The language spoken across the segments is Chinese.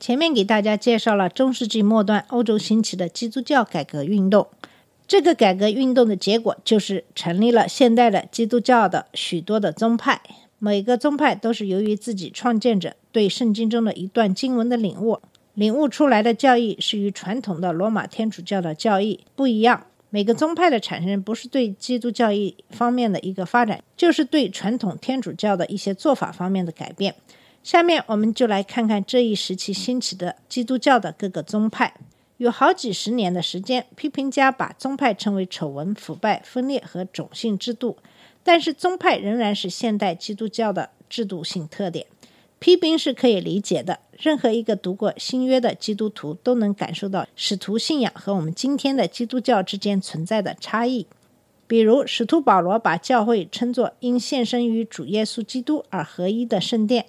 前面给大家介绍了中世纪末段欧洲兴起的基督教改革运动。这个改革运动的结果就是成立了现代的基督教的许多的宗派。每个宗派都是由于自己创建者对圣经中的一段经文的领悟，领悟出来的教义是与传统的罗马天主教的教义不一样。每个宗派的产生不是对基督教义方面的一个发展，就是对传统天主教的一些做法方面的改变。下面我们就来看看这一时期兴起的基督教的各个宗派。有好几十年的时间，批评家把宗派称为丑闻、腐败、分裂和种姓制度，但是宗派仍然是现代基督教的制度性特点。批评是可以理解的，任何一个读过新约的基督徒都能感受到使徒信仰和我们今天的基督教之间存在的差异。比如，使徒保罗把教会称作因献身于主耶稣基督而合一的圣殿。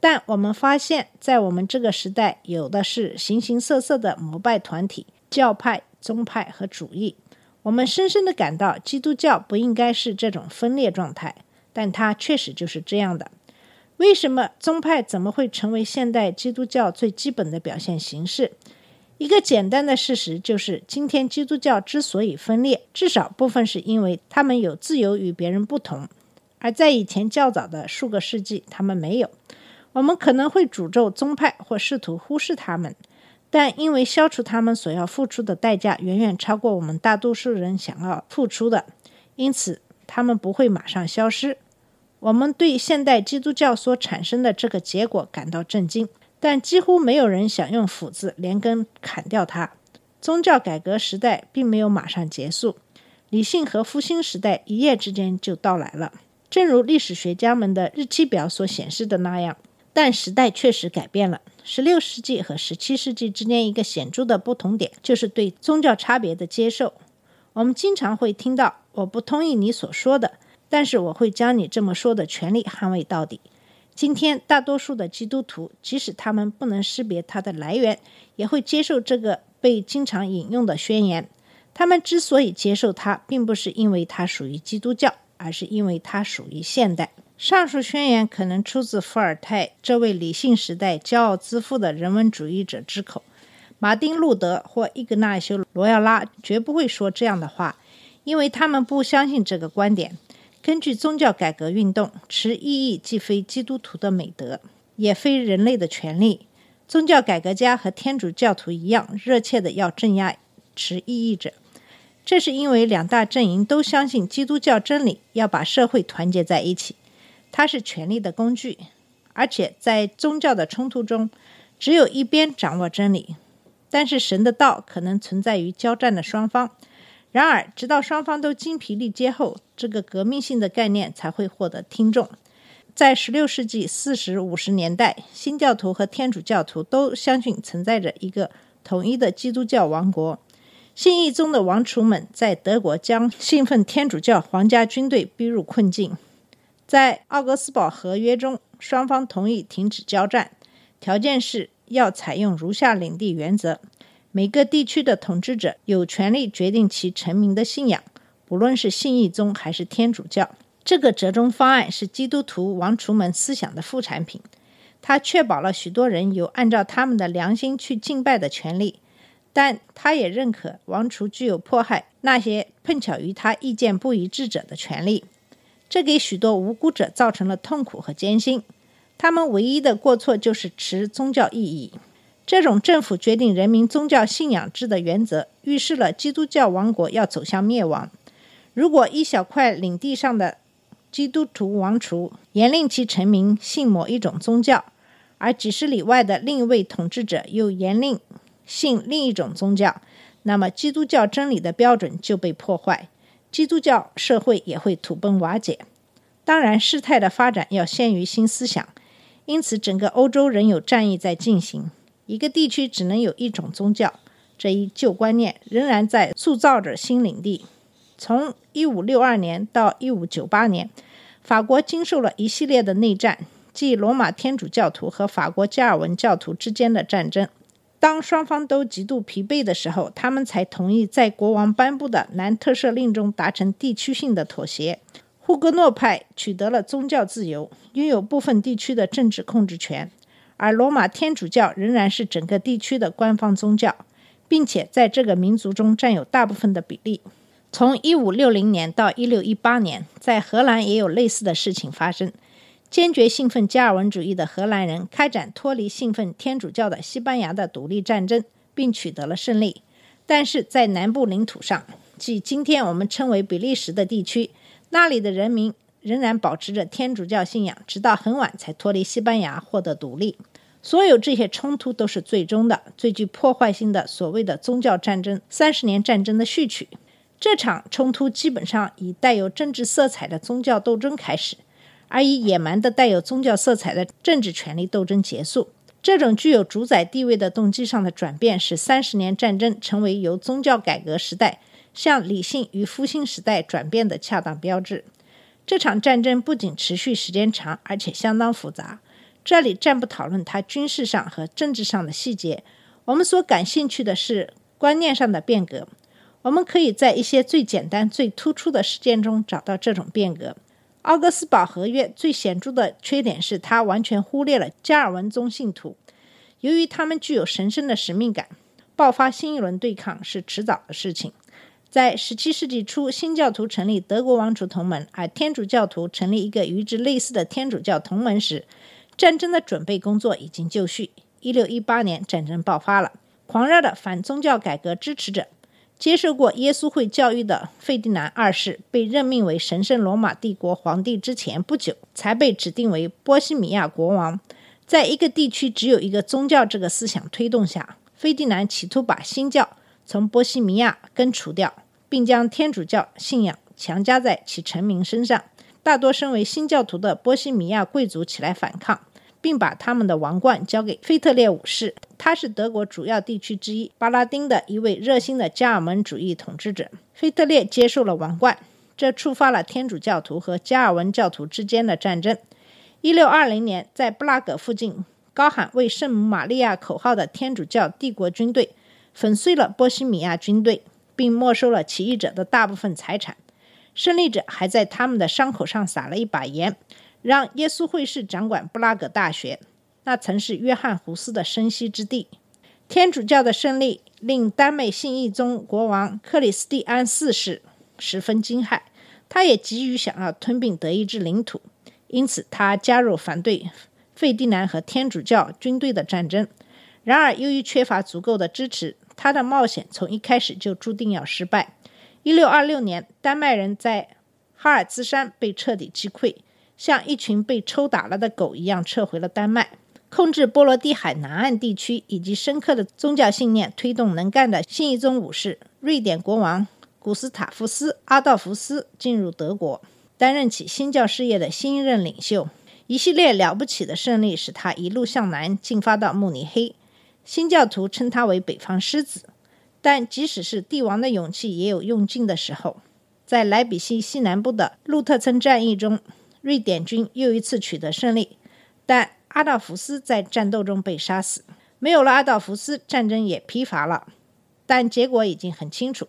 但我们发现，在我们这个时代，有的是形形色色的膜拜团体、教派、宗派和主义。我们深深的感到，基督教不应该是这种分裂状态，但它确实就是这样的。为什么宗派怎么会成为现代基督教最基本的表现形式？一个简单的事实就是，今天基督教之所以分裂，至少部分是因为他们有自由与别人不同，而在以前较早的数个世纪，他们没有。我们可能会诅咒宗派或试图忽视他们，但因为消除他们所要付出的代价远远超过我们大多数人想要付出的，因此他们不会马上消失。我们对现代基督教所产生的这个结果感到震惊，但几乎没有人想用斧子连根砍掉它。宗教改革时代并没有马上结束，理性和复兴时代一夜之间就到来了，正如历史学家们的日期表所显示的那样。但时代确实改变了。十六世纪和十七世纪之间一个显著的不同点，就是对宗教差别的接受。我们经常会听到“我不同意你所说的”，但是我会将你这么说的权利捍卫到底。今天，大多数的基督徒，即使他们不能识别它的来源，也会接受这个被经常引用的宣言。他们之所以接受它，并不是因为它属于基督教，而是因为它属于现代。上述宣言可能出自伏尔泰这位理性时代骄傲自负的人文主义者之口。马丁·路德或伊格纳修·罗耀拉绝不会说这样的话，因为他们不相信这个观点。根据宗教改革运动，持异议既非基督徒的美德，也非人类的权利。宗教改革家和天主教徒一样，热切的要镇压持异议者。这是因为两大阵营都相信基督教真理要把社会团结在一起。它是权力的工具，而且在宗教的冲突中，只有一边掌握真理。但是神的道可能存在于交战的双方。然而，直到双方都精疲力竭后，这个革命性的概念才会获得听众。在16世纪40、50年代，新教徒和天主教徒都相信存在着一个统一的基督教王国。信义宗的王储们在德国将信奉天主教皇家军队逼入困境。在奥格斯堡合约中，双方同意停止交战，条件是要采用如下领地原则：每个地区的统治者有权利决定其臣民的信仰，不论是信义宗还是天主教。这个折中方案是基督徒王储们思想的副产品，它确保了许多人有按照他们的良心去敬拜的权利，但他也认可王储具有迫害那些碰巧与他意见不一致者的权利。这给许多无辜者造成了痛苦和艰辛。他们唯一的过错就是持宗教意义。这种政府决定人民宗教信仰制的原则，预示了基督教王国要走向灭亡。如果一小块领地上的基督徒王储严令其臣民信某一种宗教，而几十里外的另一位统治者又严令信另一种宗教，那么基督教真理的标准就被破坏。基督教社会也会土崩瓦解。当然，事态的发展要先于新思想，因此整个欧洲仍有战役在进行。一个地区只能有一种宗教，这一旧观念仍然在塑造着新领地。从1562年到1598年，法国经受了一系列的内战，即罗马天主教徒和法国加尔文教徒之间的战争。当双方都极度疲惫的时候，他们才同意在国王颁布的南特赦令中达成地区性的妥协。胡格诺派取得了宗教自由，拥有部分地区的政治控制权，而罗马天主教仍然是整个地区的官方宗教，并且在这个民族中占有大部分的比例。从1560年到1618年，在荷兰也有类似的事情发生。坚决信奉加尔文主义的荷兰人开展脱离信奉天主教的西班牙的独立战争，并取得了胜利。但是在南部领土上，即今天我们称为比利时的地区，那里的人民仍然保持着天主教信仰，直到很晚才脱离西班牙获得独立。所有这些冲突都是最终的、最具破坏性的所谓的宗教战争——三十年战争的序曲。这场冲突基本上以带有政治色彩的宗教斗争开始，而以野蛮的带有宗教色彩的政治权力斗争结束。这种具有主宰地位的动机上的转变，使三十年战争成为由宗教改革时代向理性与复兴时代转变的恰当标志。这场战争不仅持续时间长，而且相当复杂。这里暂不讨论它军事上和政治上的细节，我们所感兴趣的是观念上的变革。我们可以在一些最简单、最突出的事件中找到这种变革。奥格斯堡合约最显著的缺点是，它完全忽略了加尔文宗信徒。由于他们具有神圣的使命感，爆发新一轮对抗是迟早的事情。在17世纪初，新教徒成立德国王储同盟，而天主教徒成立一个与之类似的天主教同盟时，战争的准备工作已经就绪。1618年，战争爆发了。狂热的反宗教改革支持者。接受过耶稣会教育的费迪南二世被任命为神圣罗马帝国皇帝之前不久，才被指定为波西米亚国王。在一个地区只有一个宗教这个思想推动下，费迪南企图把新教从波西米亚根除掉，并将天主教信仰强加在其臣民身上。大多身为新教徒的波西米亚贵族起来反抗。并把他们的王冠交给腓特烈武士，他是德国主要地区之一巴拉丁的一位热心的加尔文主义统治者。腓特烈接受了王冠，这触发了天主教徒和加尔文教徒之间的战争。一六二零年，在布拉格附近高喊为圣母玛利亚口号的天主教帝国军队粉碎了波西米亚军队，并没收了起义者的大部分财产。胜利者还在他们的伤口上撒了一把盐。让耶稣会士掌管布拉格大学，那曾是约翰胡斯的生息之地。天主教的胜利令丹麦信义宗国王克里斯蒂安四世十分惊骇，他也急于想要吞并德意志领土，因此他加入反对费迪南和天主教军队的战争。然而，由于缺乏足够的支持，他的冒险从一开始就注定要失败。一六二六年，丹麦人在哈尔兹山被彻底击溃。像一群被抽打了的狗一样撤回了丹麦，控制波罗的海南岸地区，以及深刻的宗教信念推动能干的新一宗武士瑞典国王古斯塔夫斯·阿道夫斯进入德国，担任起新教事业的新一任领袖。一系列了不起的胜利使他一路向南进发到慕尼黑。新教徒称他为北方狮子，但即使是帝王的勇气也有用尽的时候。在莱比锡西南部的路特村战役中。瑞典军又一次取得胜利，但阿道夫斯在战斗中被杀死。没有了阿道夫斯，战争也疲乏了。但结果已经很清楚：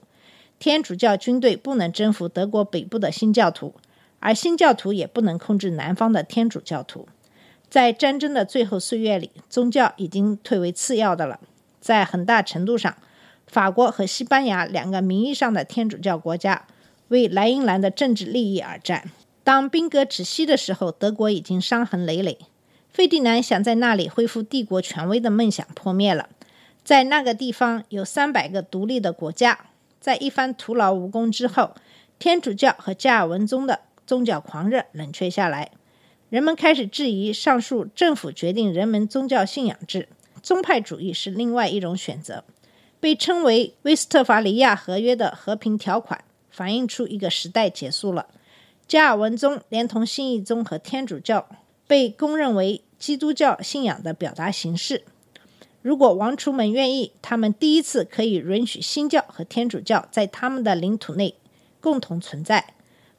天主教军队不能征服德国北部的新教徒，而新教徒也不能控制南方的天主教徒。在战争的最后岁月里，宗教已经退为次要的了。在很大程度上，法国和西班牙两个名义上的天主教国家为莱茵兰的政治利益而战。当兵革止息的时候，德国已经伤痕累累。费迪南想在那里恢复帝国权威的梦想破灭了。在那个地方有三百个独立的国家。在一番徒劳无功之后，天主教和加尔文宗的宗教狂热冷却下来。人们开始质疑上述政府决定人们宗教信仰制。宗派主义是另外一种选择。被称为威斯特伐利亚合约的和平条款，反映出一个时代结束了。加尔文宗连同新义宗和天主教被公认为基督教信仰的表达形式。如果王储们愿意，他们第一次可以允许新教和天主教在他们的领土内共同存在。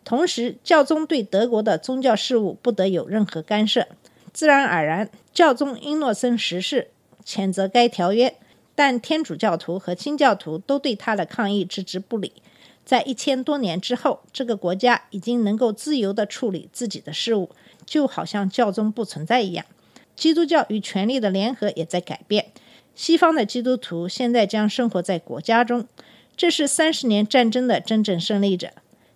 同时，教宗对德国的宗教事务不得有任何干涉。自然而然，教宗英诺森十世谴责该条约，但天主教徒和清教徒都对他的抗议置之不理。在一千多年之后，这个国家已经能够自由地处理自己的事务，就好像教宗不存在一样。基督教与权力的联合也在改变。西方的基督徒现在将生活在国家中，这是三十年战争的真正胜利者。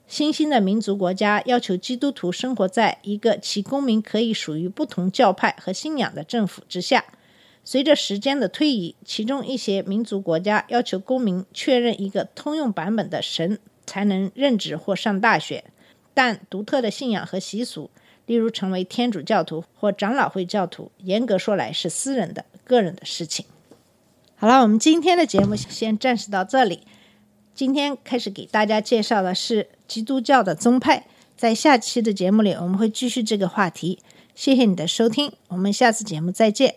新兴的民族国家要求基督徒生活在一个其公民可以属于不同教派和信仰的政府之下。随着时间的推移，其中一些民族国家要求公民确认一个通用版本的神才能任职或上大学，但独特的信仰和习俗。例如，成为天主教徒或长老会教徒，严格说来是私人的、个人的事情。好了，我们今天的节目先暂时到这里。今天开始给大家介绍的是基督教的宗派，在下期的节目里我们会继续这个话题。谢谢你的收听，我们下次节目再见。